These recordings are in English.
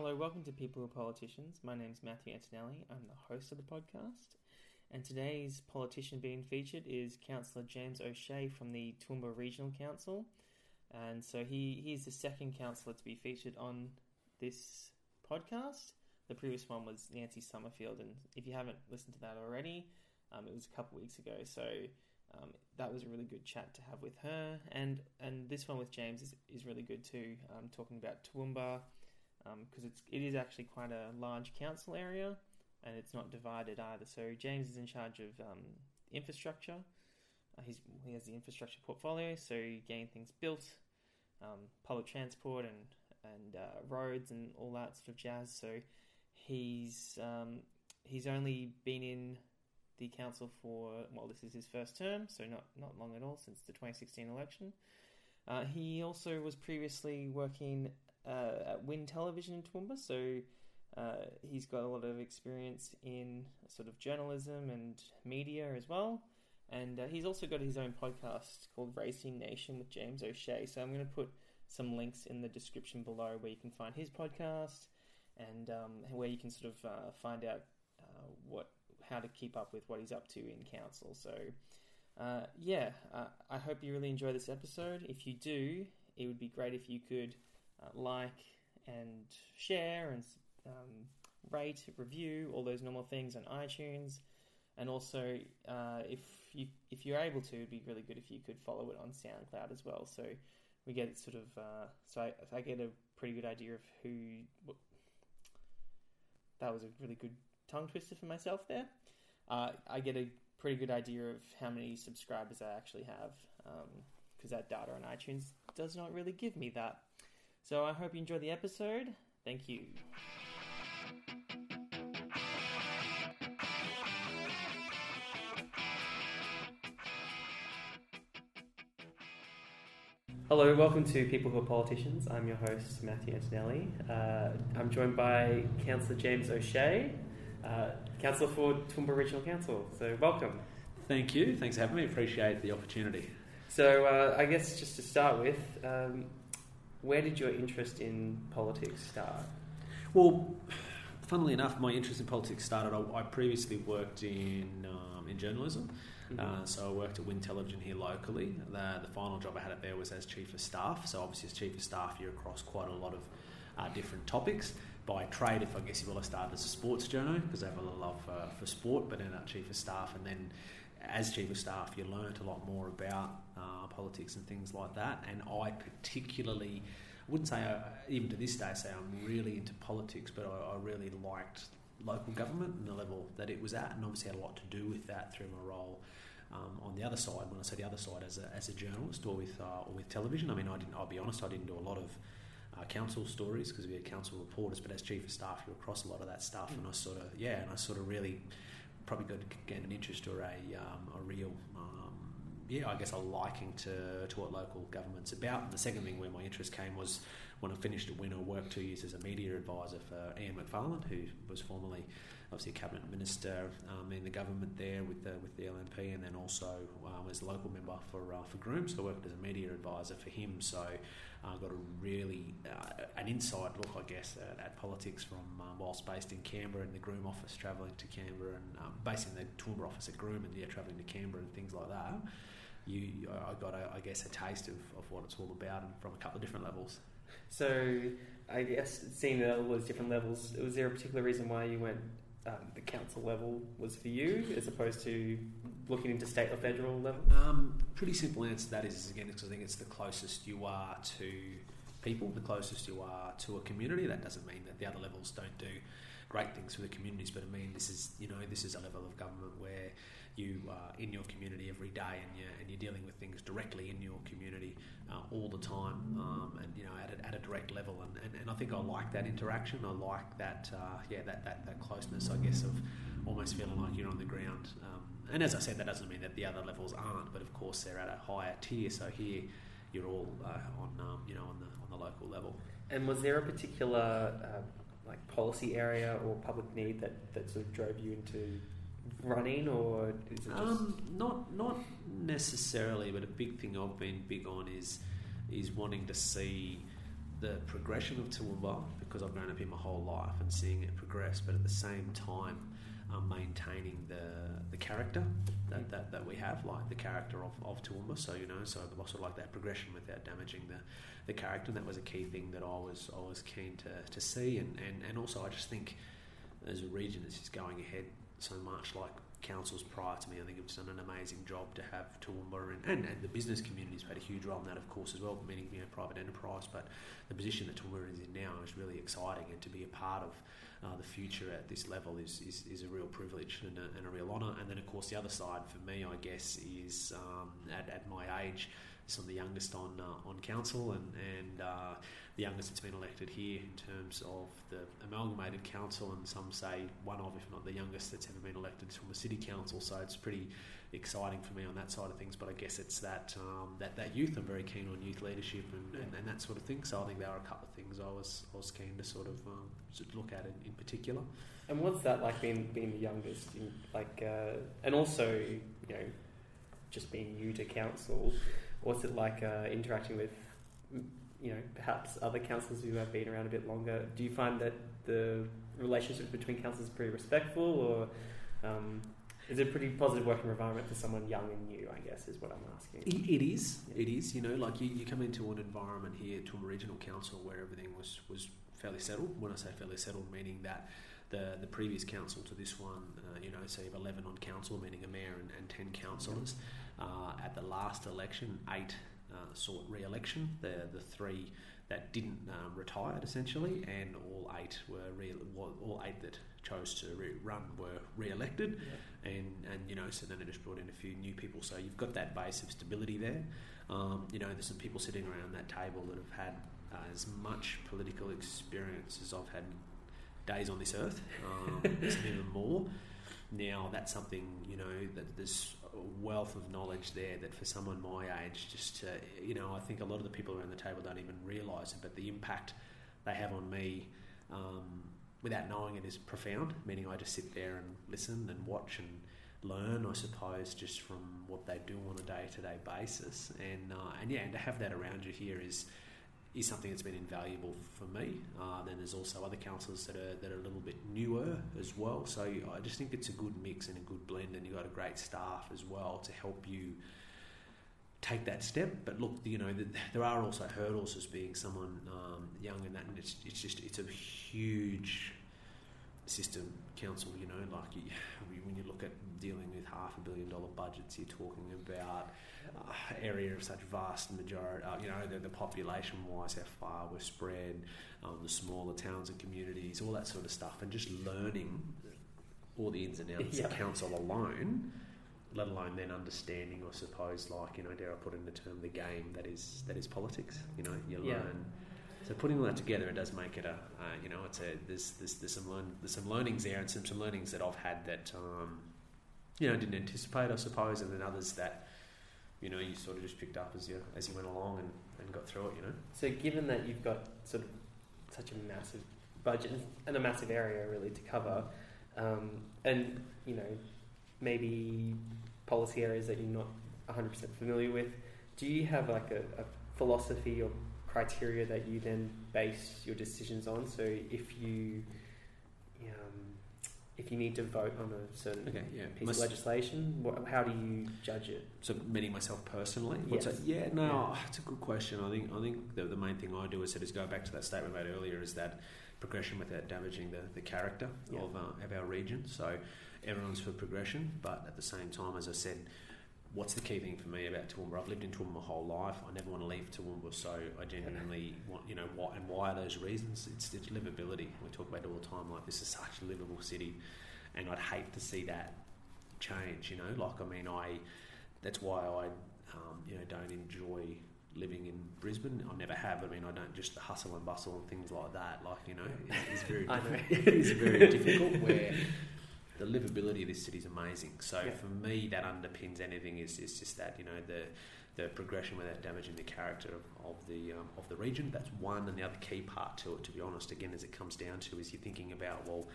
Hello, welcome to People Who Are Politicians. My name is Matthew Antonelli. I'm the host of the podcast. And today's politician being featured is Councillor James O'Shea from the Toowoomba Regional Council. And so he, he's the second councillor to be featured on this podcast. The previous one was Nancy Summerfield, and if you haven't listened to that already, um, it was a couple weeks ago. So um, that was a really good chat to have with her, and and this one with James is, is really good too. Um, talking about Toowoomba because um, it's it is actually quite a large council area, and it's not divided either. So James is in charge of um, infrastructure. Uh, he has the infrastructure portfolio, so getting things built, um, public transport and and uh, roads and all that sort of jazz. So he's um, he's only been in the council for well, this is his first term, so not not long at all since the 2016 election. Uh, he also was previously working uh, at Win Television in Toowoomba, so uh, he's got a lot of experience in sort of journalism and media as well. And uh, he's also got his own podcast called Racing Nation with James O'Shea. So I'm going to put some links in the description below where you can find his podcast and um, where you can sort of uh, find out uh, what how to keep up with what he's up to in council. So, uh, yeah, uh, I hope you really enjoy this episode. If you do, it would be great if you could uh, like and share and um, rate, review, all those normal things on iTunes. And also, uh, if you if you're able to, it'd be really good if you could follow it on SoundCloud as well. So we get sort of uh, so I, I, get a pretty good idea of who. What, that was a really good tongue twister for myself there. Uh, I get a pretty good idea of how many subscribers I actually have because um, that data on iTunes does not really give me that. So I hope you enjoy the episode. Thank you. Hello, welcome to People Who Are Politicians. I'm your host, Matthew Antonelli. Uh, I'm joined by Councillor James O'Shea, uh, Councillor for Toowoomba Regional Council. So, welcome. Thank you. Thanks for having me. Appreciate the opportunity. So, uh, I guess just to start with, um, where did your interest in politics start? Well, funnily enough, my interest in politics started. I, I previously worked in um, in journalism, mm-hmm. uh, so I worked at Win Television here locally. The, the final job I had at there was as chief of staff. So obviously, as chief of staff, you're across quite a lot of uh, different topics. By trade, if I guess you will, I started as a sports journal because I have a lot of love uh, for sport, but ended up chief of staff, and then as chief of staff, you learnt a lot more about uh, politics and things like that. And I particularly, I wouldn't say, uh, even to this day, say I'm really into politics, but I, I, really liked local government and the level that it was at, and obviously had a lot to do with that through my role. Um, on the other side, when I say the other side, as a, as a journalist or with uh, or with television, I mean, I didn't. I'll be honest, I didn't do a lot of uh, council stories because we had council reporters, but as chief of staff, you're across a lot of that stuff, and I sort of yeah, and I sort of really probably got to gain an interest or a, um, a real, um, yeah, I guess a liking to, to what local government's about. And the second thing where my interest came was when I finished at Win, I worked two years as a media advisor for Ian Macfarlane, who was formerly obviously a cabinet minister um, in the government there with the, with the LNP, and then also um, as a local member for uh, for Groom. So I worked as a media advisor for him. So I uh, got a really uh, an inside look, I guess, at, at politics from um, whilst based in Canberra in the Groom office, travelling to Canberra, and um, based in the Toowoomba office at Groom, and yeah, travelling to Canberra and things like that. You, I got, a, I guess, a taste of, of what it's all about, and from a couple of different levels. So, I guess seeing all those different levels, was there a particular reason why you went um, the council level was for you, as opposed to looking into state or federal level? Um, pretty simple answer to that is again because I think it's the closest you are to people, the closest you are to a community. That doesn't mean that the other levels don't do great things for the communities, but I mean this is you know this is a level of government where you are in your community every day and you're, and you're dealing with things directly in your community uh, all the time um, and you know at a, at a direct level. And, and, and I think I like that interaction. I like that uh, yeah that, that, that closeness I guess of almost feeling like you're on the ground um, and as I said that doesn't mean that the other levels aren't but of course they're at a higher tier. So here you're all uh, on um, you know on the on the local level. And was there a particular uh, like policy area or public need that, that sort of drove you into running, or is it um, not not necessarily? But a big thing I've been big on is is wanting to see the progression of Toowoomba because I've grown up here my whole life and seeing it progress, but at the same time, um, maintaining the the character that, that, that we have, like the character of, of Toowoomba. So you know, so I also like that progression without damaging the, the character. And that was a key thing that I was I was keen to, to see. And, and, and also I just think as a region, it's just going ahead so much. Like councils prior to me, I think have done an amazing job to have Toowoomba and, and, and the business community's played a huge role in that, of course, as well, meaning you know private enterprise. But the position that Toowoomba is in now is really exciting, and to be a part of uh, the future at this level is, is, is a real privilege and a, and a real honour. And then, of course, the other side for me, I guess, is um, at, at my age, so I'm the youngest on uh, on council and and uh, the youngest that's been elected here in terms of the amalgamated council, and some say one of, if not the youngest that's ever been elected from the city council. So it's pretty exciting for me on that side of things. But I guess it's that um, that that youth. I'm very keen on youth leadership and, and, and, that sort of thing. So I think there are a couple of things I was I was keen to sort of um, look at in, in particular. And what's that like being being the youngest? In, like, uh, and also you know, just being new to council. What's it like uh, interacting with you know, perhaps other councillors who have been around a bit longer, do you find that the relationship between councillors is pretty respectful, or um, is it a pretty positive working environment for someone young and new? I guess is what I'm asking. It is. Yeah. It is. You know, like you, you come into an environment here to a regional council where everything was was fairly settled. When I say fairly settled, meaning that the the previous council to this one, uh, you know, so you have 11 on council, meaning a mayor and, and 10 councillors. Uh, at the last election, eight uh, sought re-election. The the three that didn't um, retired essentially, and all eight were re- all eight that chose to re- run were re-elected, yeah. and and you know so then it just brought in a few new people. So you've got that base of stability there. Um, you know, there's some people sitting around that table that have had uh, as much political experience as I've had days on this earth, um, even more. Now that's something you know that there's a wealth of knowledge there that for someone my age, just to, you know, I think a lot of the people around the table don't even realise it, but the impact they have on me um, without knowing it is profound, meaning I just sit there and listen and watch and learn, I suppose, just from what they do on a day to day basis. And, uh, and yeah, and to have that around you here is is something that's been invaluable for me. Uh, then there's also other councillors that are that are a little bit newer as well. So I just think it's a good mix and a good blend, and you've got a great staff as well to help you take that step. But look, you know, the, there are also hurdles as being someone um, young and that, and it's, it's just it's a huge system council. You know, like you, when you look half a billion dollar budgets, you're talking about uh, area of such vast majority, uh, you know, the, the population wise, how far we're spread, um, the smaller towns and communities, all that sort of stuff, and just learning all the ins and outs of council alone, let alone then understanding, I suppose, like you know, dare I put in the term, the game that is that is politics. You know, you yeah. learn. So putting all that together, it does make it a, uh, you know, it's a there's, there's, there's some learn, there's some learnings there, and some some learnings that I've had that, um, you know, didn't anticipate, I suppose, and then others that you know you sort of just picked up as you as you went along and, and got through it. You know. So given that you've got sort of such a massive budget and a massive area really to cover, um, and you know maybe policy areas that you're not 100% familiar with, do you have like a, a philosophy or criteria that you then base your decisions on? So if you if you need to vote on a certain okay, yeah. piece of legislation, what, how do you judge it? So, meaning myself personally, yes. yeah, no, yeah. it's a good question. I think I think the, the main thing I do is, is go back to that statement made earlier, is that progression without damaging the, the character yeah. of, uh, of our region. So, everyone's for progression, but at the same time, as I said, what's the key thing for me about Toowoomba? I've lived in Toowoomba my whole life. I never want to leave Toowoomba, so I genuinely want, you know, what and why are those reasons? It's, it's livability. We talk about it all the time. Like this is such a livable city, and I'd hate to see that change. You know, like I mean, I that's why I, um, you know, don't enjoy living in Brisbane. I never have. I mean, I don't just the hustle and bustle and things like that. Like you know, it's very it's very difficult where the livability of this city is amazing. So yeah. for me, that underpins anything. Is, is just that you know the the progression without damaging the character of, of the um, of the region. That's one, and the other key part to it, to be honest, again, as it comes down to, is you're thinking about well,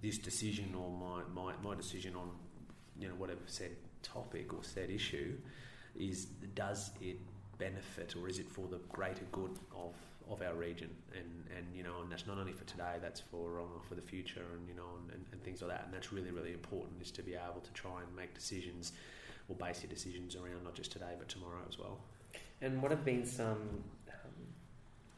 this decision or my my, my decision on you know whatever said topic or said issue is does it benefit or is it for the greater good of of our region, and, and you know, and that's not only for today, that's for uh, for the future, and you know, and, and, and things like that. And that's really really important is to be able to try and make decisions or base your decisions around not just today but tomorrow as well. And what have been some um,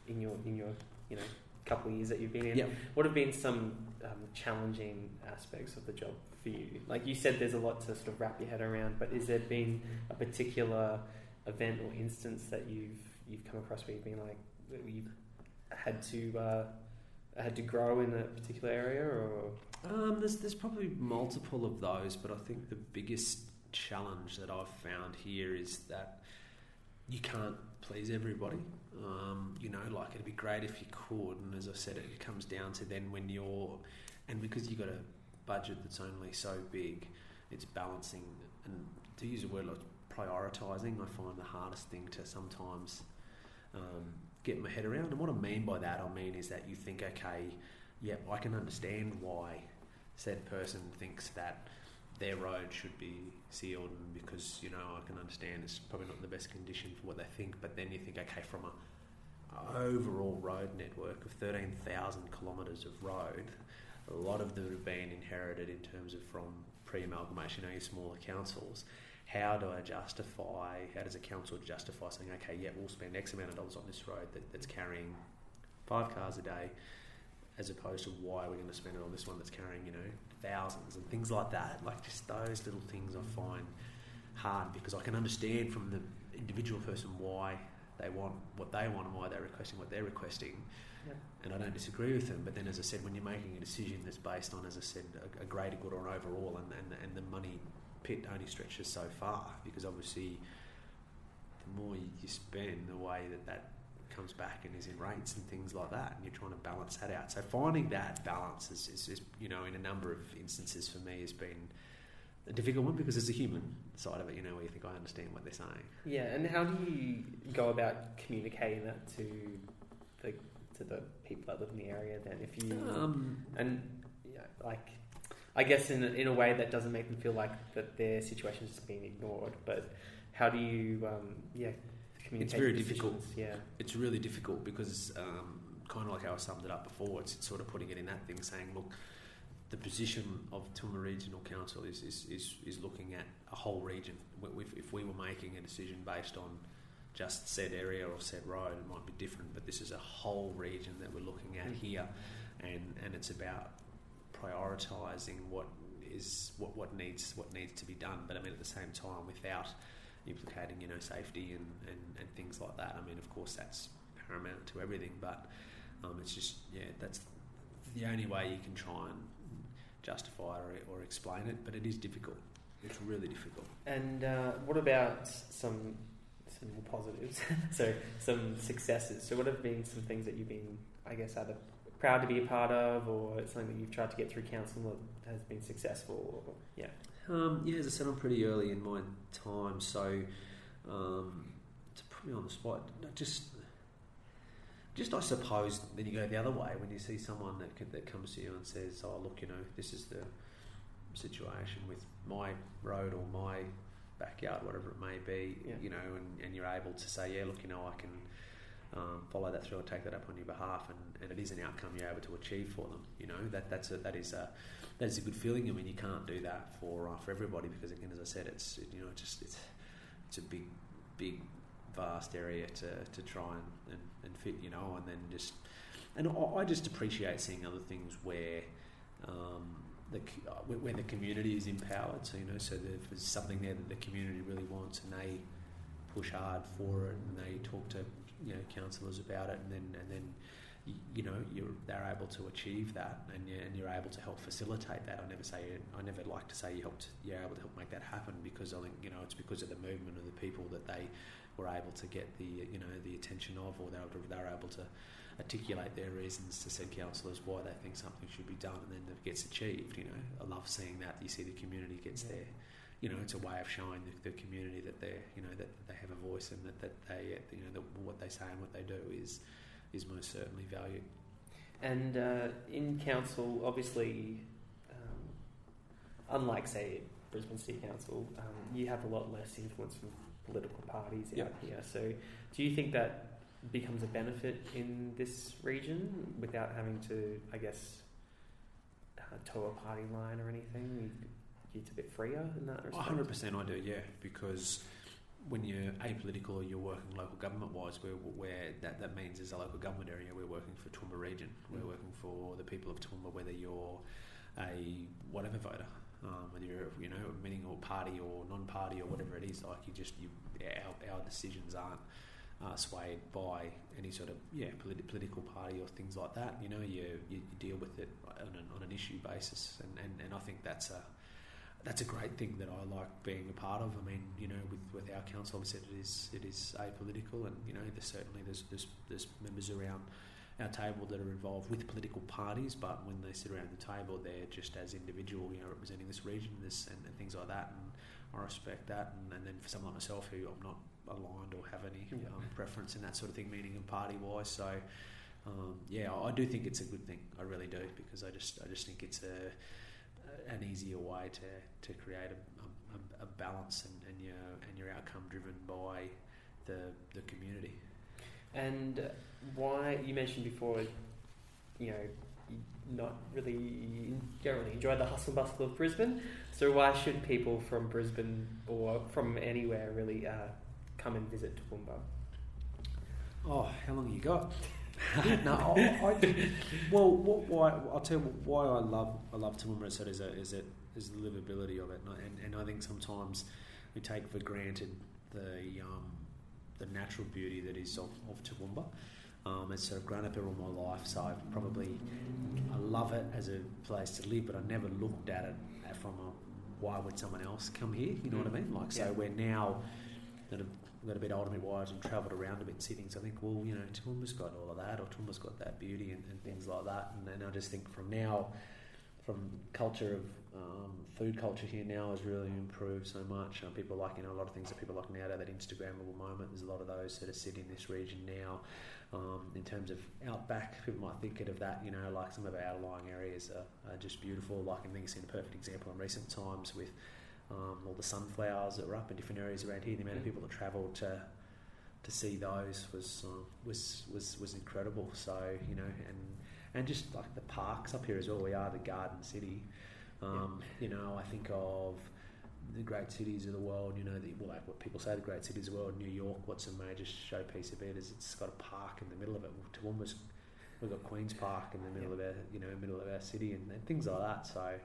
in your in your you know couple of years that you've been in? Yep. What have been some um, challenging aspects of the job for you? Like you said, there's a lot to sort of wrap your head around, but is there been a particular event or instance that you've you've come across where you've been like you've had to uh, had to grow in a particular area, or Um, there's there's probably multiple of those, but I think the biggest challenge that I've found here is that you can't please everybody. Um, you know, like it'd be great if you could, and as I said, it comes down to then when you're, and because you've got a budget that's only so big, it's balancing and to use a word like prioritising. I find the hardest thing to sometimes um, get my head around. And what I mean by that, I mean is that you think, okay, yep, I can understand why said person thinks that their road should be sealed because you know I can understand it's probably not in the best condition for what they think but then you think okay from a overall road network of 13,000 kilometres of road a lot of them have been inherited in terms of from pre-amalgamation your smaller councils how do I justify how does a council justify saying okay yeah we'll spend X amount of dollars on this road that, that's carrying five cars a day as opposed to why we're going to spend it on this one that's carrying, you know, thousands and things like that. Like just those little things I find hard because I can understand from the individual person why they want what they want and why they're requesting what they're requesting. And I don't disagree with them. But then, as I said, when you're making a decision that's based on, as I said, a, a greater good or an overall, and, and, and the pit only stretches so far because obviously the more you, spend, the way that that comes back and is in rates and things like that, and you're trying to balance that out. So finding that balance is, is, is, you know, in a number of instances for me has been a difficult one because there's a human side of it, you know, where you think I understand what they're saying. yeah. And how do you go about communicating that to the to the people that live in the area? Then, if you Um, and yeah, like I guess in a, in a way that doesn't make them feel like that their situation is being ignored. But how do you um, yeah communicate? It's very difficult. Yeah. it's really difficult because um, kind of like how I summed it up before, it's, it's sort of putting it in that thing saying, look, the position of Toowoomba Regional Council is, is, is, is looking at a whole region. If, if we were making a decision based on just said area or said road, it might be different, but this is a whole region that we're looking at Mm. here, and, and it's about prioritising what is what, what needs what needs to be done. But I mean, at the same time, without implicating you know safety and, and, and things like that. I mean, of course, that's paramount to everything, but um, it's just yeah, that's the only way you can try and justify or, or explain it. But it is difficult. It's really difficult. And uh, what about some some more positives? so some successes. So what have been some things that you've been, I guess, either proud to be a part of, or it's something that you've tried to get through council that has been successful? Or, yeah. Um, yeah, as I said, I'm pretty early in my time, so um, to put me on the spot, just, just I suppose, then you go the other way when you see someone that c- that comes to you and says, "Oh, look, you know, this is the situation with my road or my backyard, whatever it may be," Yeah. you know, and, and you're able to say, "Yeah, look, you know, I can." Um, follow that through and take that up on your behalf, and, and it is an outcome you're able to achieve for them. You know that that's a, that is a that is a good feeling. I mean, you can't do that for uh, for everybody because, again, as I said, it's you know just it's it's a big big vast area to, to try and, and, and fit. You know, and then just and I, just appreciate seeing other things where. Um, the, uh, where the community is empowered, so you know, so if there's something there that the community really wants, and they push hard for it, and they talk to you know councillors about it, and then and then you, you know you're they're able to achieve that, and you, and you're able to help facilitate that. I never say I never like to say you helped you're able to help make that happen because I think you know it's because of the movement of the people that they were able to get the you know the attention of, or they were they were able to articulate their reasons to said councillors why they think something should be done, and then it gets achieved. You know, I love seeing that. You see the community gets Yeah. there you know, it's a way of showing the, the community that they're, you know, that they have a voice and that, that they, you know, that what they say and what they do is, is most certainly valued. And uh, in council, obviously, um, unlike say Brisbane City Council, um, you have a lot less influence from political parties out here. So, do you think that becomes a benefit in this region without having to, I guess, uh, toe a party line or anything. It's a bit freer in that respect. hundred percent, I do. Yeah, because when you're apolitical or you're working local government wise, where, where that, that means as a local government area, we're working for Toowoomba region. We're Mm. working for the people of Toowoomba, whether you're a whatever voter, um, whether you're you know a meeting or party or non-party or whatever it is. Like you just you our, our decisions aren't uh, swayed by any sort of yeah politi- political party or things like that. You know you you, you deal with it on an, on an issue basis, and, and, and I think that's a that's a great thing that I like being a part of. I mean, you know, with, with our council, obviously it is it is apolitical, and you know, there's certainly there's, there's there's members around our table that are involved with political parties, but when they sit around the table, they're just as individual, you know, representing this region, this and, and things like that, and I respect that. And, and then for someone like myself, who I'm not aligned or have any Yeah. um, preference in that sort of thing, meaning and party wise, so. Um, yeah, I do think it's a good thing. I really do because I just I just think it's a an easier way to, to create a, a, a balance and, and your and your outcome driven by the the community. And why you mentioned before, you know, you not really you don't really enjoy the hustle bustle of Brisbane. So why should people from Brisbane or from anywhere really uh, come and visit Toowoomba? Oh, how long you got? no, I, I, well, what, why I'll tell you why I love I love Toowoomba is that is, a, is it is the livability of it, and, I- and, and I think sometimes we take for granted the um, the natural beauty that is of, of Toowoomba. Um, it's sort of grown up here all my life, so I've probably I love it as a place to live, but I never looked at it from a why would someone else come here? You know what I mean? Like, so Yeah. we're now that have got a bit older, bit wise, and travelled around a bit, see things. I think, well, you know, Toowoomba's got all of that, or Toowoomba's got that beauty and, and things like that. And then I just think from now, from culture of um, food culture here now has really improved so much. Uh, people like, you know, a lot of things that people like now, that Instagrammable moment. There's a lot of those that are sitting in this region now. Um, in terms of outback, people might think of that, you know, like some of our outlying areas are, are just beautiful. Like I think you've seen a perfect example in recent times with um, all the sunflowers that were up in different areas around here. The amount of Mm. people that travelled to to see those was um, was was was incredible. So you know, and and just like the parks up here as well. We are the Garden City. Um, You know, I think of the great cities of the world. You know, the, well, like what people say, the great cities of the world. New York. What's a major showpiece of it is it's got a park in the middle of it. Toowoomba's we've got Queens Park in the middle of our you know middle of our city and, and things like that. So.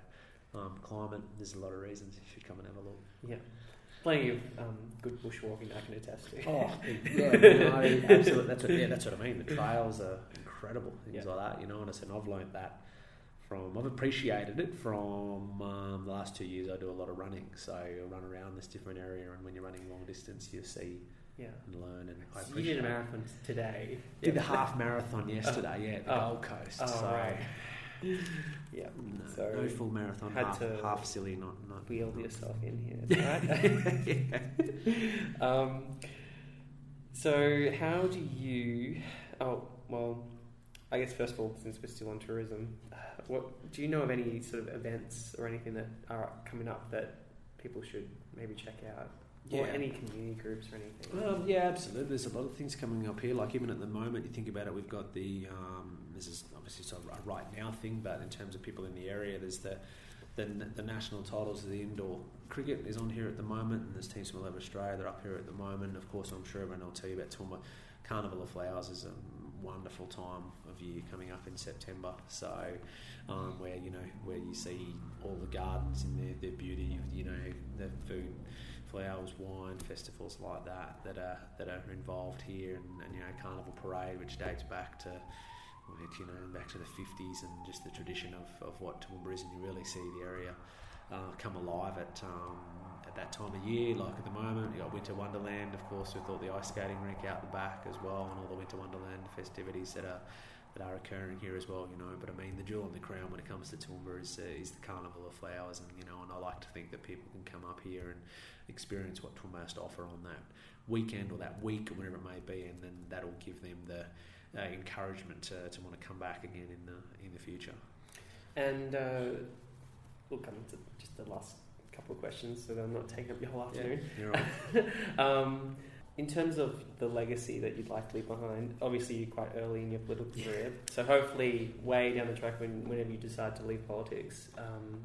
Um, climate, there's a lot of reasons you should come and have a look. Yeah, plenty of um, good bushwalking I can attest to. Oh, yeah, no, absolutely. That's what, yeah, that's what I mean. The trails are incredible, things Yeah. like that. You know, and I said I've learned that from. I've appreciated it from um, the last two years. I do a lot of running, so I run around this different area, and when you're running long distance, you see yeah. and learn. And I So you appreciate. did a marathon today. Did the half marathon yesterday, yeah, at the Oh. Gold Coast. Oh, so right. Yeah. no, So no full marathon, had half, to half silly, not not Wheel not- yourself in here, right? um, so how do you? Oh well, I guess first of all, since we're still on tourism, what do you know of any sort of events or anything that are coming up that people should maybe check out, or any community groups or anything? Um, yeah, absolutely. There's a lot of things coming up here. Like even at the moment, you think about it, we've got the um, this is obviously of a right now thing, but in terms of people in the area, there's the the, the national titles of the indoor cricket is on here at the moment, and there's teams from all over Australia. They're up here at the moment. Of course, I'm sure everyone will tell you about Toowoomba. Carnival of Flowers is a wonderful time of year coming up in September. So, um, where you know where you see all the gardens in their, their beauty, you know the food flowers, wine festivals like that that are that are involved here, and, and you know Carnival Parade, which dates back to you know back to the fifties, and just the tradition of, of what Toowoomba is, and you really see the area uh, come alive at um, at that time of year. Like at the moment, you got Winter Wonderland, of course, with all the ice skating rink out the back as well, and all the Winter Wonderland festivities that are that are occurring here as well, you know. But I mean, the jewel in the crown when it comes to Toowoomba is, uh, is the Carnival of Flowers, and you know, and I like to think that people can come up here and experience what Toowoomba has to offer on that weekend or that week or whatever it may be, and then that'll give them the uh, encouragement to, to want to come back again in the in the future. And uh, we'll come to just the last couple of questions, so that I'm not taking up your whole afternoon. you're right. um, in terms of the legacy that you'd like to leave behind, obviously you're quite early in your political career, so hopefully way down the track when whenever you decide to leave politics, um,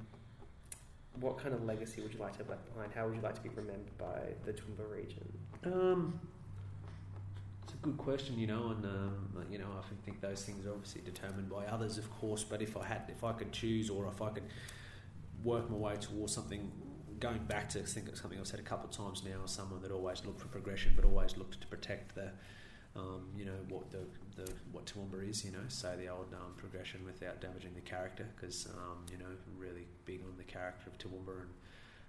what kind of legacy would you like to have left behind? How would you like to be remembered by the Toowoomba region? Um, good question, you know, and um, you know, I think those things are obviously determined by others, of course. But if I had, if I could choose, or if I could work my way towards something going back to think something I've said a couple of times now, someone that always looked for progression, but always looked to protect the, um, you know, what the, the what Toowoomba is, you know, so the old um, progression without damaging the character, because um, you know, really big on the character of Toowoomba and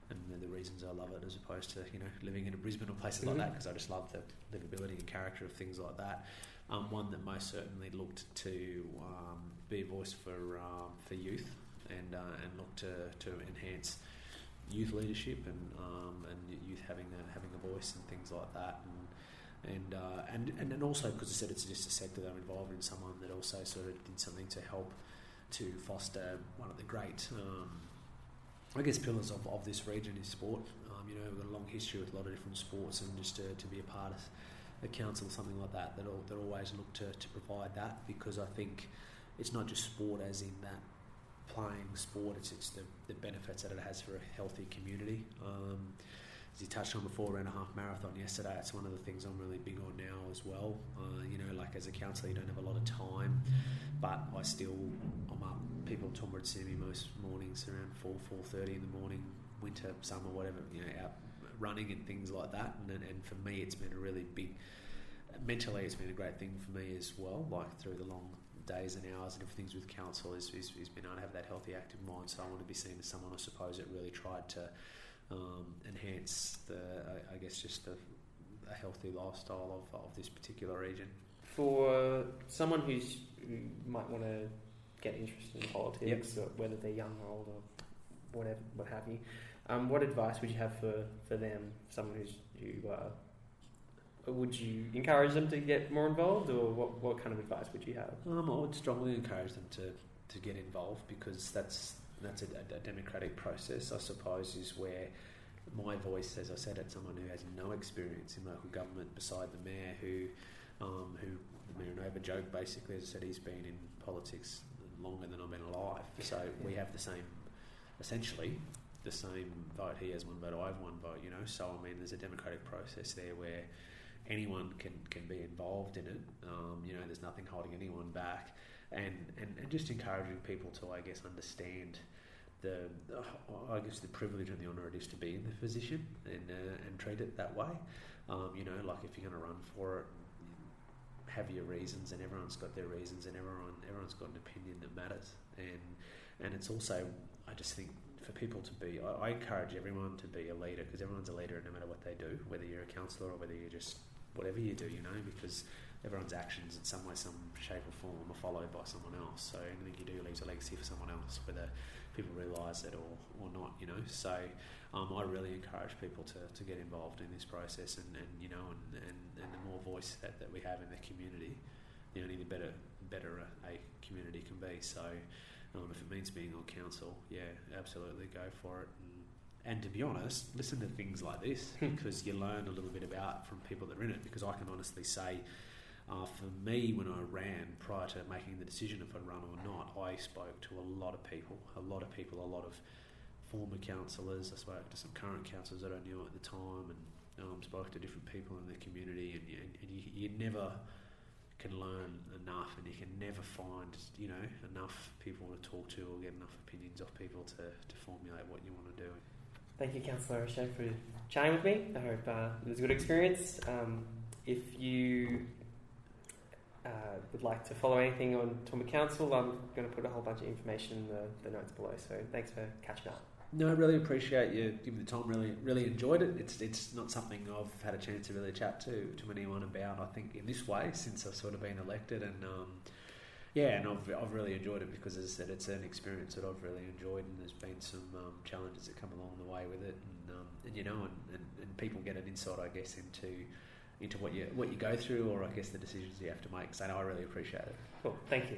and the, the, reasons I love it, as opposed to you know living in a Brisbane or places mm-hmm. like that, because I just love the livability and character of things like that. Um, one that most certainly looked to um, be a voice for um, for youth and uh, and look to to enhance youth leadership and um, and youth having a, having a voice and things like that and and uh, and, and and also because I said it's just a sector that I'm involved in someone that also sort of did something to help to foster one of the great um, I guess pillars of, of this region is sport um, you know we've got a long history with a lot of different sports and just to, to be a part of a council or something like that that that always look to, to provide that because I think it's not just sport as in that playing sport, it's, it's the, the benefits that it has for a healthy community. Um, as you touched on before, around a half marathon yesterday, it's one of the things I'm really big on now as well. Uh, you know, like as a councillor, you don't have a lot of time, but I still, I'm up. People Toowoomba see me most mornings around 4, 4.30 in the morning, winter, summer, whatever, you know, out running and things like that. And, and for me, it's been a really big, mentally, it's been a great thing for me as well, like through the long days and hours and different things with council is, is being able to have that healthy, active mind. So I want to be seen as someone, I suppose, that really tried to um, enhance the, I, I guess, just a, a, healthy lifestyle of, of this particular region. For someone who's, who might want to get interested in politics, yep. whether they're young or old or whatever, what have you, um, what advice would you have for, for them, someone who's who uh, would you encourage them to get more involved, or what, what kind of advice would you have? Um, I would strongly encourage them to, to get involved because that's that's a, a, democratic process, I suppose, is where my voice, as I said, at someone who has no experience in local government beside the mayor, who um, who the mayor Nova joked basically, as I said, he's been in politics longer than I've been alive. So yeah. we have the same, essentially, the same vote. He has one vote, I have one vote. You know, so I mean, there's a democratic process there where anyone can, can be involved in it. Um, you know, there's nothing holding anyone back, and, and, and just encouraging people to, I guess, understand the, I guess, the privilege and the honour it is to be in the position and uh, and treat it that way. Um, you know, like if you're going to run for it, have your reasons, and everyone's got their reasons, and everyone everyone's got an opinion that matters, and and it's also, I just think for people to be, I, I encourage everyone to be a leader because everyone's a leader no matter what they do, whether you're a councillor or whether you're just whatever you do, you know, because everyone's actions in some way, some shape or form are followed by someone else. So anything you do leaves a legacy for someone else, whether people realise it or, or not, you know. So um, I really encourage people to, to get involved in this process and, and you know, and, and, and the more voice that, that we have in the community, the only the better better a, community can be. So um, if it means being on council, yeah, absolutely go for it. And, and to be honest, listen to things like this because you learn a little bit about from people that are in it. Because I can honestly say, uh, for me, when I ran prior to making the decision if I'd run or not, I spoke to a lot of people, a lot of people, a lot of former councillors. I spoke to some current councillors that I knew at the time, and um, spoke to different people in the community. And, you, and you, you never can learn enough, and you can never find you know enough people to talk to or get enough opinions off people to, to formulate what you want to do. Thank you, Councillor O'Shea, for chatting with me. I hope uh, it was a good experience. Um, if you uh, would like to follow anything on Toowoomba Council, I'm going to put a whole bunch of information in the, the notes below. So thanks for catching up. No, I really appreciate you giving the time. Really, really enjoyed it. It's it's not something I've had a chance to really chat to to anyone about. I think in this way since I've sort of been elected, and um, yeah, and I've, I've really enjoyed it because, as I said, it's an experience that I've really enjoyed, and there's been some um, challenges that come along the way with it, and, um, and you know, and, and, and, people get an insight, I guess, into into what you what you go through, or I guess the decisions you have to make. So, I really appreciate it. Cool, thank you.